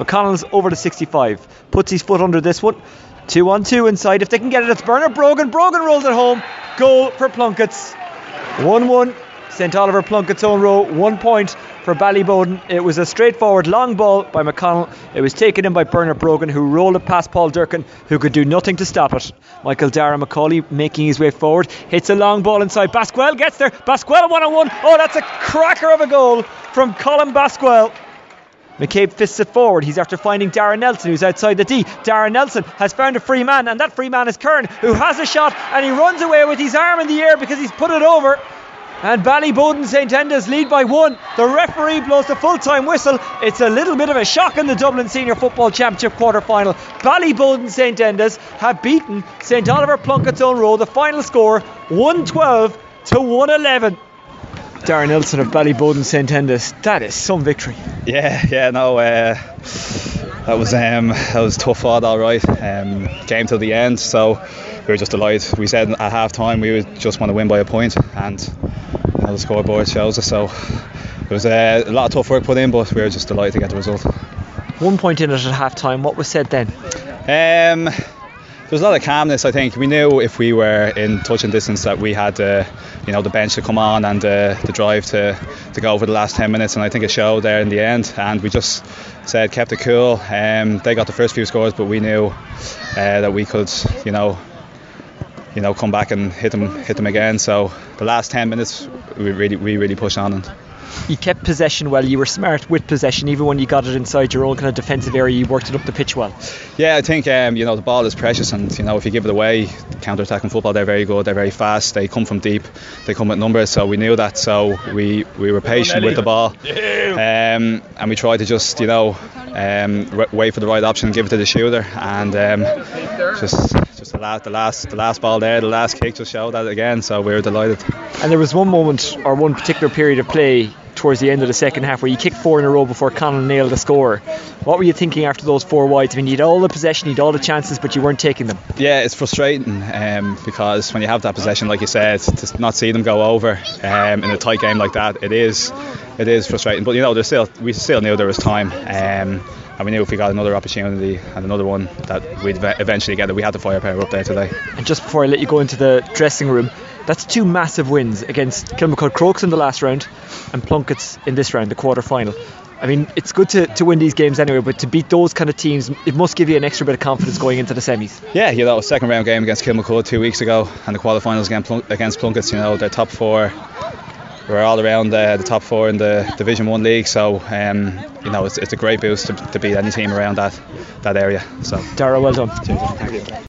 McConnell's over the 65. Puts his foot under this one. Two on two inside. If they can get it, it's Bernard Brogan. Brogan rolls it home. Goal for Plunketts. 1 1. St Oliver Plunkett's Eoghan Ruadh. One point for Ballyboden. It was a straightforward long ball by McConnell. It was taken in by Bernard Brogan, who rolled it past Paul Durkin, who could do nothing to stop it. Michael Darragh Macauley making his way forward. Hits a long ball inside. Basquel gets there. Basquel one on one. Oh, that's a cracker of a goal from Colin Basquel. McCabe fists it forward. He's after finding Darren Nelson, who's outside the D. Darren Nelson has found a free man, and that free man is Kern, who has a shot, and he runs away with his arm in the air because he's put it over. And Ballyboden St Enda's lead by one. The referee blows the full time whistle. It's a little bit of a shock in the Dublin Senior Football Championship quarter final. Ballyboden St Enda's have beaten St Oliver Plunkett's Eoghan Ruadh. The final score 112 to 111. Darren Nelson of Ballyboden St Enda's. That is some victory. Yeah, yeah, no, uh, that was um, that was tough fought, all right. Um, came to the end, so we were just delighted. We said at half time we would just want to win by a point, and you know, the scoreboard shows us. So it was uh, a lot of tough work put in, but we were just delighted to get the result. One point in it at half time. What was said then? Um, was a lot of calmness. I think we knew if we were in touching distance that we had, uh, you know, the bench to come on and uh, the drive to, to go over the last 10 minutes, and I think it showed there in the end. And we just said kept it cool. Um, they got the first few scores, but we knew uh, that we could, you know, you know, come back and hit them, hit them again. So the last 10 minutes, we really, we really pushed on and you kept possession well. You were smart with possession, even when you got it inside your own kind of defensive area. You worked it up the pitch well. Yeah, I think um, you know the ball is precious, and you know if you give it away, counter-attacking football, they're very good. They're very fast. They come from deep. They come with numbers. So we knew that. So we we were patient with the ball, um, and we tried to just you know um, wait for the right option, give it to the shooter, and um, just just the last the last the last ball there, the last kick just showed that again. So we were delighted. And there was one moment or one particular period of play towards the end of the second half where you kicked four in a row before Conall nailed the score. What were you thinking after those four wides? I mean, you had all the possession, you had all the chances, but you weren't taking them. Yeah, it's frustrating um, because when you have that possession, like you said, to not see them go over um, in a tight game like that, it is it is frustrating. But you know, there's still we still knew there was time. Um, and we knew if we got another opportunity and another one that we'd eventually get it. We had the firepower up there today. And just before I let you go into the dressing room, that's two massive wins against Kilmacud Crokes in the last round and Plunkett's in this round, the quarter final. I mean, it's good to, to win these games anyway, but to beat those kind of teams, it must give you an extra bit of confidence going into the semis. Yeah, you know, second round game against Kilmacud two weeks ago, and the quarterfinals against, against Plunkett's. You know, they're top four. We're all around uh, the top four in the Division One league, so um, you know it's, it's a great boost to, to beat any team around that that area. So, Dara, well done. Cheers, thank you.